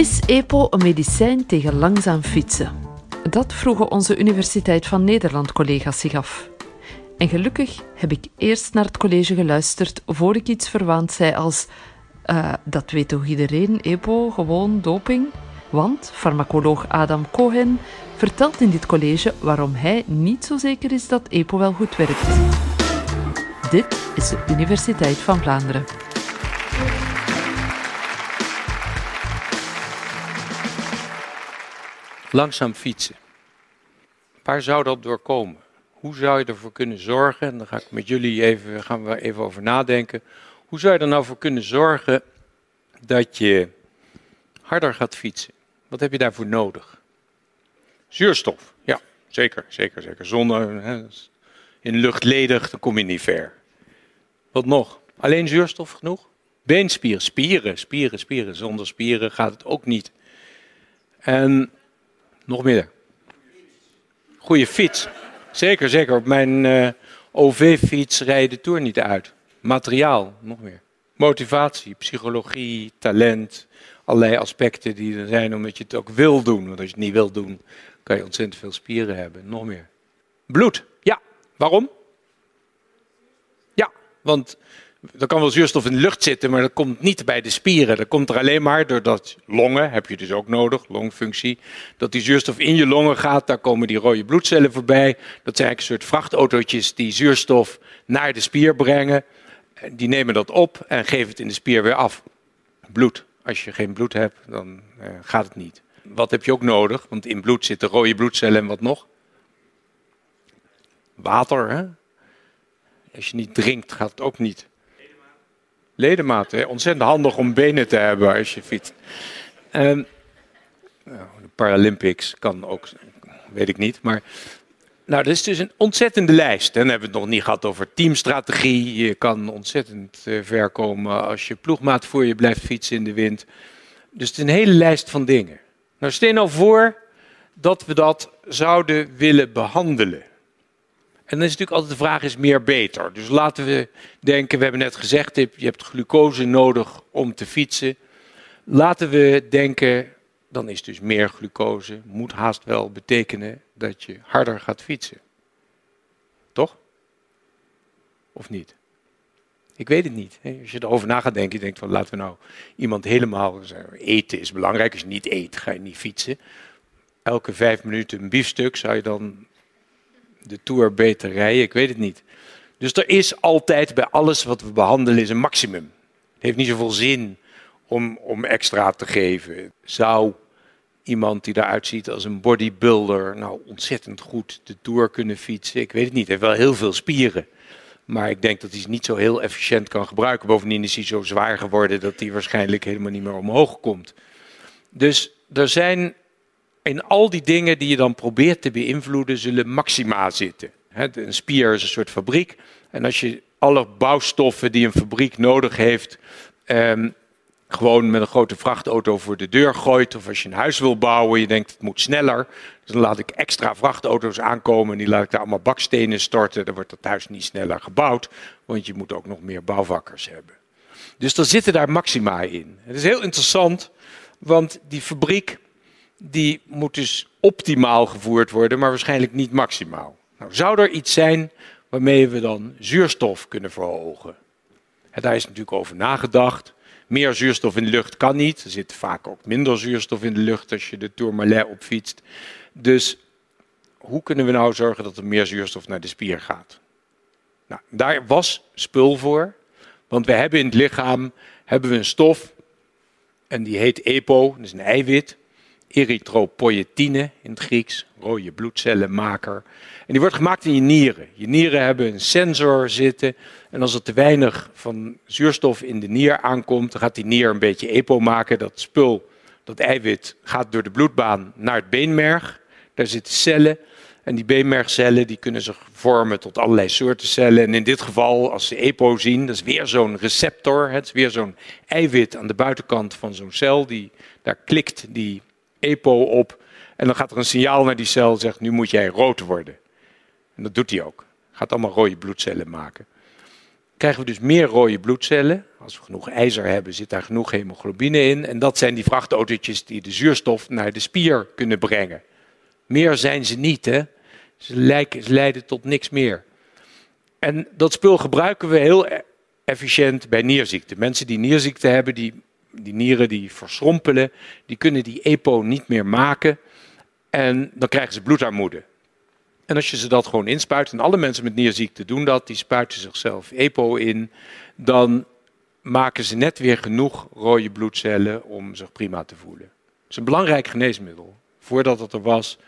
Is EPO een medicijn tegen langzaam fietsen? Dat vroegen onze Universiteit van Nederland-collega's zich af. En gelukkig heb ik eerst naar het college geluisterd voor ik iets verwaand zei als uh, dat weet toch iedereen, EPO, gewoon doping? Want farmacoloog Adam Cohen vertelt in dit college waarom hij niet zo zeker is dat EPO wel goed werkt. Dit is de Universiteit van Vlaanderen. Langzaam fietsen. Waar zou dat door komen? Hoe zou je ervoor kunnen zorgen, en daar ga ik met jullie even, gaan we even over nadenken. Hoe zou je er nou voor kunnen zorgen dat je harder gaat fietsen? Wat heb je daarvoor nodig? Zuurstof, ja, zeker, zeker, zeker. Zonder, hè, in lucht ledig, dan kom je niet ver. Wat nog? Alleen zuurstof genoeg? Beenspieren, spieren, spieren, spieren. Zonder spieren gaat het ook niet. En nog meer. Goede fiets. Zeker, zeker. Op mijn uh, OV-fiets rijdt de Tour niet uit. Materiaal, nog meer. Motivatie, psychologie, talent. Allerlei aspecten die er zijn omdat je het ook wil doen. Want als je het niet wil doen, kan je ontzettend veel spieren hebben. Nog meer. Bloed. Ja. Waarom? Ja, want er kan wel zuurstof in de lucht zitten, maar dat komt niet bij de spieren. Dat komt er alleen maar doordat longen, heb je dus ook nodig, longfunctie, dat die zuurstof in je longen gaat. Daar komen die rode bloedcellen voorbij. Dat zijn eigenlijk een soort vrachtautootjes die zuurstof naar de spier brengen. Die nemen dat op en geven het in de spier weer af. Bloed. Als je geen bloed hebt, dan eh, gaat het niet. Wat heb je ook nodig? Want in bloed zitten rode bloedcellen en wat nog? Water, hè? Als je niet drinkt, gaat het ook niet ledematen. Ontzettend handig om benen te hebben als je fietst. Um, de Paralympics kan ook, weet ik niet. Maar nou, dat is dus een ontzettende lijst. En dan hebben we het nog niet gehad over teamstrategie. Je kan ontzettend uh, ver komen als je ploegmaat voor je blijft fietsen in de wind. Dus het is een hele lijst van dingen. Nou, stel nou voor dat we dat zouden willen behandelen. En dan is natuurlijk altijd de vraag, is meer beter? Dus laten we denken, we hebben net gezegd, je hebt glucose nodig om te fietsen. Laten we denken, dan is dus meer glucose, moet haast wel betekenen dat je harder gaat fietsen. Toch? Of niet? Ik weet het niet. Als je erover na gaat denken, je denkt van laten we nou iemand helemaal eten is belangrijk. Als je niet eet, ga je niet fietsen. Elke vijf minuten een biefstuk zou je dan de Tour beter rijden? Ik weet het niet. Dus er is altijd bij alles wat we behandelen is een maximum. Het heeft niet zoveel zin om, om extra te geven. Zou iemand die eruit ziet als een bodybuilder nou ontzettend goed de Tour kunnen fietsen? Ik weet het niet. Hij heeft wel heel veel spieren. Maar ik denk dat hij ze niet zo heel efficiënt kan gebruiken. Bovendien is hij zo zwaar geworden dat hij waarschijnlijk helemaal niet meer omhoog komt. Dus er zijn in al die dingen die je dan probeert te beïnvloeden, zullen maxima zitten. Een spier is een soort fabriek. En als je alle bouwstoffen die een fabriek nodig heeft, ehm, gewoon met een grote vrachtauto voor de deur gooit. Of als je een huis wil bouwen, je denkt het moet sneller. Dus dan laat ik extra vrachtauto's aankomen en die laat ik daar allemaal bakstenen storten. Dan wordt dat huis niet sneller gebouwd, want je moet ook nog meer bouwvakkers hebben. Dus er zitten daar maxima in. Het is heel interessant, want die fabriek die moet dus optimaal gevoerd worden, maar waarschijnlijk niet maximaal. Nou, zou er iets zijn waarmee we dan zuurstof kunnen verhogen? En daar is natuurlijk over nagedacht. Meer zuurstof in de lucht kan niet. Er zit vaak ook minder zuurstof in de lucht als je de Tourmalet opfietst. Dus hoe kunnen we nou zorgen dat er meer zuurstof naar de spier gaat? Nou, daar was spul voor. Want we hebben in het lichaam hebben we een stof. En die heet EPO, dat is een eiwit erythropoietine in het Grieks, rode bloedcellenmaker. En die wordt gemaakt in je nieren. Je nieren hebben een sensor zitten. En als er te weinig van zuurstof in de nier aankomt, dan gaat die nier een beetje EPO maken. Dat spul, dat eiwit, gaat door de bloedbaan naar het beenmerg. Daar zitten cellen. En die beenmergcellen die kunnen zich vormen tot allerlei soorten cellen. En in dit geval, als ze EPO zien, dat is weer zo'n receptor. Het is weer zo'n eiwit aan de buitenkant van zo'n cel. Die, daar klikt die EPO op. En dan gaat er een signaal naar die cel zegt, nu moet jij rood worden. En dat doet hij ook. Gaat allemaal rode bloedcellen maken. krijgen we dus meer rode bloedcellen. Als we genoeg ijzer hebben, zit daar genoeg hemoglobine in. En dat zijn die vrachtautootjes die de zuurstof naar de spier kunnen brengen. Meer zijn ze niet, hè. Ze, leiden tot niks meer. En dat spul gebruiken we heel e- efficiënt bij nierziekte. Mensen die nierziekte hebben, die, die nieren die verschrompelen, die kunnen die EPO niet meer maken. En dan krijgen ze bloedarmoede. En als je ze dat gewoon inspuit, en alle mensen met nierziekte doen dat, die spuiten zichzelf EPO in, dan maken ze net weer genoeg rode bloedcellen om zich prima te voelen. Het is een belangrijk geneesmiddel. Voordat het er was,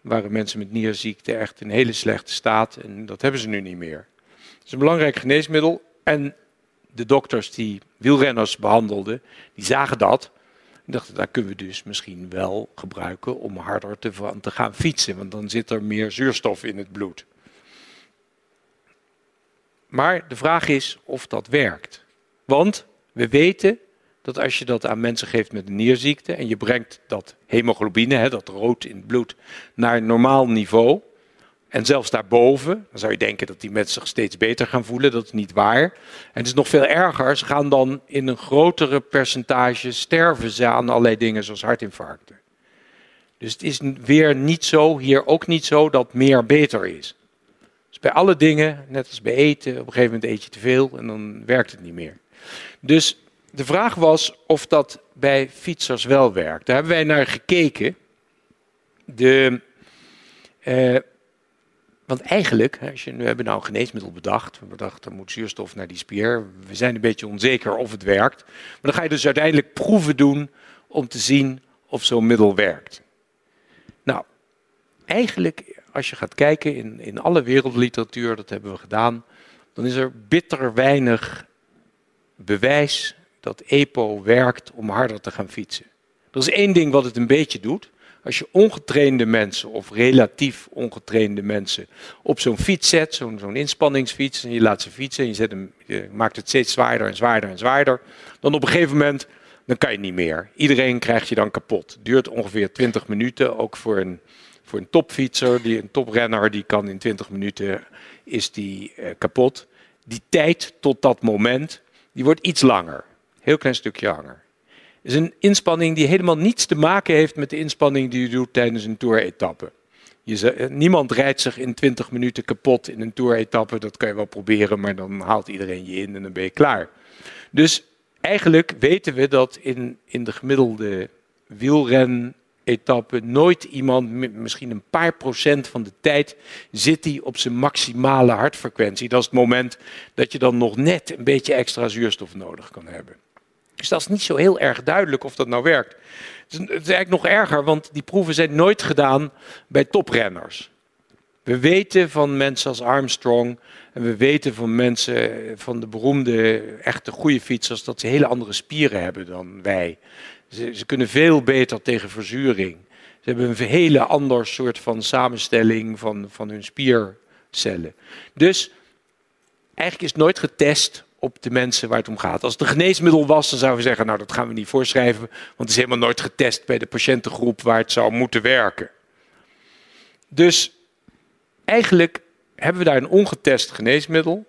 waren mensen met nierziekte echt in hele slechte staat en dat hebben ze nu niet meer. Het is een belangrijk geneesmiddel en de dokters die wielrenners behandelden, die zagen dat en dachten, daar kunnen we dus misschien wel gebruiken om harder te, te gaan fietsen, want dan zit er meer zuurstof in het bloed. Maar de vraag is of dat werkt. Want we weten dat als je dat aan mensen geeft met een nierziekte en je brengt dat hemoglobine, hè, dat rood in het bloed, naar een normaal niveau, en zelfs daarboven, dan zou je denken dat die mensen zich steeds beter gaan voelen. Dat is niet waar. En het is nog veel erger. Ze gaan dan in een grotere percentage sterven ze aan allerlei dingen zoals hartinfarcten. Dus het is weer niet zo, hier ook niet zo, dat meer beter is. Dus bij alle dingen, net als bij eten, op een gegeven moment eet je te veel en dan werkt het niet meer. Dus de vraag was of dat bij fietsers wel werkt. Daar hebben wij naar gekeken. De, uh, want eigenlijk, als je, nu hebben we nou een geneesmiddel bedacht. We bedacht, er moet zuurstof naar die spier. We zijn een beetje onzeker of het werkt. Maar dan ga je dus uiteindelijk proeven doen om te zien of zo'n middel werkt. Nou, eigenlijk, als je gaat kijken in, in alle wereldliteratuur, dat hebben we gedaan, dan is er bitter weinig bewijs dat EPO werkt om harder te gaan fietsen. Er is één ding wat het een beetje doet. Als je ongetrainde mensen of relatief ongetrainde mensen op zo'n fiets zet, zo'n inspanningsfiets, en je laat ze fietsen en je, zet hem, je maakt het steeds zwaarder en zwaarder en zwaarder, dan op een gegeven moment dan kan je niet meer. Iedereen krijgt je dan kapot. Duurt ongeveer 20 minuten, ook voor een, voor een topfietser, die, een toprenner, die kan in 20 minuten is die eh, kapot. Die tijd tot dat moment, die wordt iets langer. Heel klein stukje langer is een inspanning die helemaal niets te maken heeft met de inspanning die je doet tijdens een tour-etappe. Je, niemand rijdt zich in 20 minuten kapot in een tour-etappe. Dat kan je wel proberen, maar dan haalt iedereen je in en dan ben je klaar. Dus eigenlijk weten we dat in, in de gemiddelde wielren-etappe nooit iemand, misschien een paar procent van de tijd, zit hij op zijn maximale hartfrequentie. Dat is het moment dat je dan nog net een beetje extra zuurstof nodig kan hebben. Dus dat is niet zo heel erg duidelijk of dat nou werkt. Het is, eigenlijk nog erger, want die proeven zijn nooit gedaan bij toprenners. We weten van mensen als Armstrong en we weten van mensen, van de beroemde, echte goede fietsers, dat ze hele andere spieren hebben dan wij. Ze, ze kunnen veel beter tegen verzuring. Ze hebben een hele ander soort van samenstelling van, van hun spiercellen. Dus eigenlijk is nooit getest op de mensen waar het om gaat. Als het een geneesmiddel was, dan zouden we zeggen, nou dat gaan we niet voorschrijven, want het is helemaal nooit getest bij de patiëntengroep waar het zou moeten werken. Dus eigenlijk hebben we daar een ongetest geneesmiddel.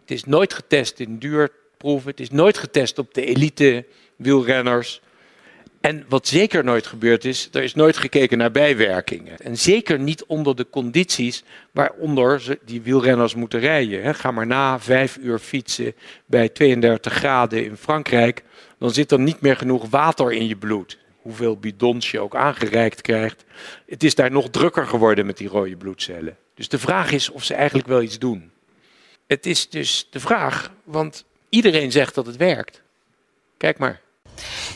Het is nooit getest in duurproeven, het is nooit getest op de elite wielrenners. En wat zeker nooit gebeurd is, er is nooit gekeken naar bijwerkingen. En zeker niet onder de condities waaronder ze, die wielrenners moeten rijden. Ga maar na vijf uur fietsen bij 32 graden in Frankrijk, dan zit er niet meer genoeg water in je bloed. Hoeveel bidons je ook aangereikt krijgt. Het is daar nog drukker geworden met die rode bloedcellen. Dus de vraag is of ze eigenlijk wel iets doen. Het is dus de vraag, want iedereen zegt dat het werkt. Kijk maar.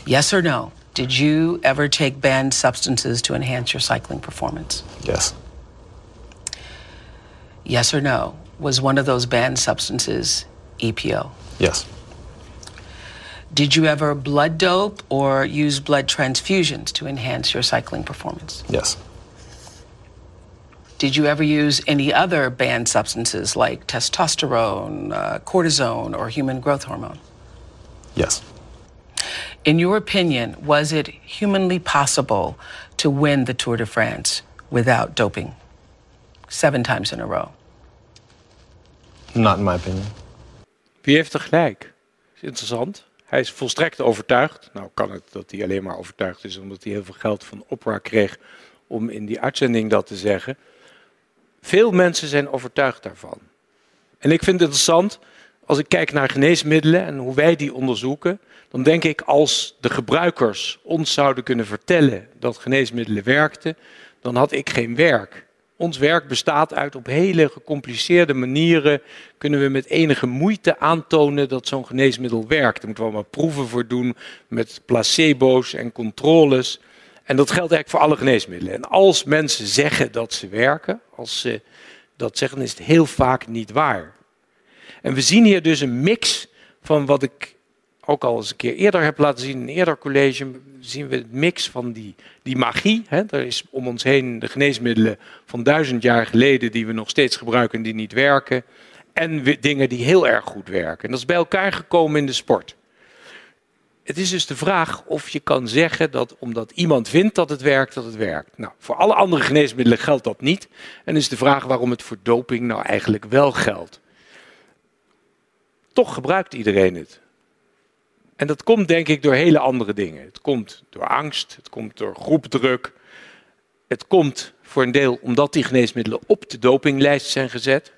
Yes or no? Did you ever take banned substances to enhance your cycling performance? Yes. Yes or no? Was one of those banned substances EPO? Yes. Did you ever blood dope or use blood transfusions to enhance your cycling performance? Yes. Did you ever use any other banned substances like testosterone, uh, cortisone, or human growth hormone? Yes. In your opinion, was it humanly possible to win the Tour de France without doping seven times in a row? Not in my opinion. Wie heeft er gelijk? is interessant. Hij is volstrekt overtuigd. Nou kan het dat hij alleen maar overtuigd is omdat hij heel veel geld van Opera kreeg om in die uitzending dat te zeggen. Veel mensen zijn overtuigd daarvan. En ik vind het interessant, als ik kijk naar geneesmiddelen en hoe wij die onderzoeken, dan denk ik als de gebruikers ons zouden kunnen vertellen dat geneesmiddelen werkten, dan had ik geen werk. Ons werk bestaat uit op hele gecompliceerde manieren kunnen we met enige moeite aantonen dat zo'n geneesmiddel werkt. Daar moeten we allemaal proeven voor doen met placebo's en controles. En dat geldt eigenlijk voor alle geneesmiddelen. En als mensen zeggen dat ze werken, als ze dat zeggen, dan is het heel vaak niet waar. En we zien hier dus een mix van wat ik ook al eens een keer eerder heb laten zien, in een eerder college, zien we het mix van die, die magie. Hè. Er is om ons heen de geneesmiddelen van duizend jaar geleden die we nog steeds gebruiken en die niet werken. En dingen die heel erg goed werken. En dat is bij elkaar gekomen in de sport. Het is dus de vraag of je kan zeggen dat omdat iemand vindt dat het werkt, dat het werkt. Nou, voor alle andere geneesmiddelen geldt dat niet. En is de vraag waarom het voor doping nou eigenlijk wel geldt. Toch gebruikt iedereen het. En dat komt denk ik door hele andere dingen. Het komt door angst, het komt door groepdruk. Het komt voor een deel omdat die geneesmiddelen op de dopinglijst zijn gezet.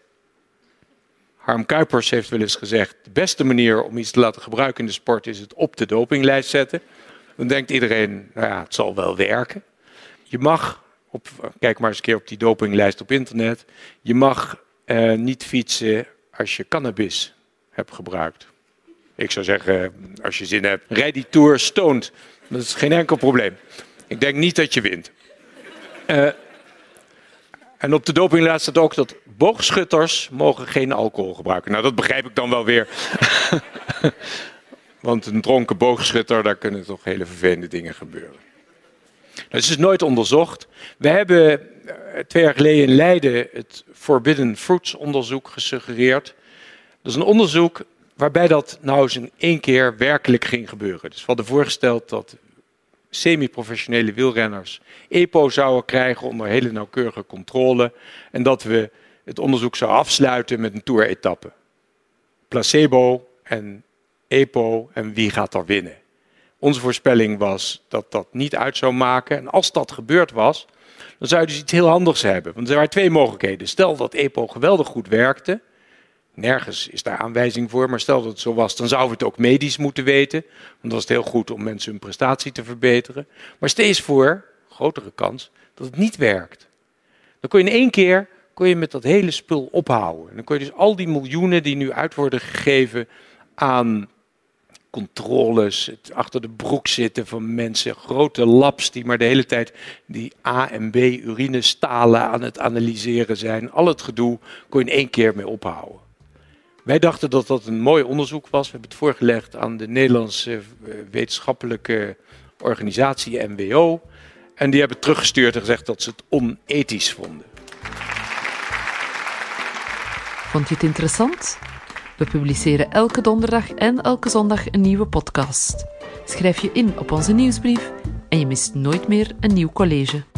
Harm Kuipers heeft wel eens gezegd: de beste manier om iets te laten gebruiken in de sport is het op de dopinglijst zetten. Dan denkt iedereen: nou ja, het zal wel werken. Je mag, op, kijk maar eens een keer op die dopinglijst op internet, je mag eh, niet fietsen als je cannabis hebt gebruikt. Ik zou zeggen, als je zin hebt, rijd die Tour stoned. Dat is geen enkel probleem. Ik denk niet dat je wint. Uh, en op de dopinglijst staat ook dat boogschutters mogen geen alcohol gebruiken. Nou, dat begrijp ik dan wel weer. Want een dronken boogschutter, daar kunnen toch hele vervelende dingen gebeuren. Dat is dus nooit onderzocht. We hebben eh, twee jaar geleden in Leiden het Forbidden Fruits onderzoek gesuggereerd. Dat is een onderzoek waarbij dat nou eens in één keer werkelijk ging gebeuren. Dus we hadden voorgesteld dat semi-professionele wielrenners EPO zouden krijgen onder hele nauwkeurige controle. En dat we het onderzoek zouden afsluiten met een tour-etappe. Placebo en EPO en wie gaat er winnen. Onze voorspelling was dat dat niet uit zou maken. En als dat gebeurd was, dan zou je dus iets heel handigs hebben. Want er waren twee mogelijkheden. Stel dat EPO geweldig goed werkte Nergens is daar aanwijzing voor, maar stel dat het zo was, dan zouden we het ook medisch moeten weten. Want dan is het heel goed om mensen hun prestatie te verbeteren. Maar steeds voor, grotere kans, dat het niet werkt. Dan kun je in één keer kun je met dat hele spul ophouden. En dan kun je dus al die miljoenen die nu uit worden gegeven aan controles, het achter de broek zitten van mensen, grote labs die maar de hele tijd die A en B urinestalen aan het analyseren zijn. Al het gedoe kon je in één keer mee ophouden. Wij dachten dat dat een mooi onderzoek was. We hebben het voorgelegd aan de Nederlandse eh, wetenschappelijke organisatie NWO. En die hebben teruggestuurd en gezegd dat ze het onethisch vonden. Vond je het interessant? We publiceren elke donderdag en elke zondag een nieuwe podcast. Schrijf je in op onze nieuwsbrief en je mist nooit meer een nieuw college.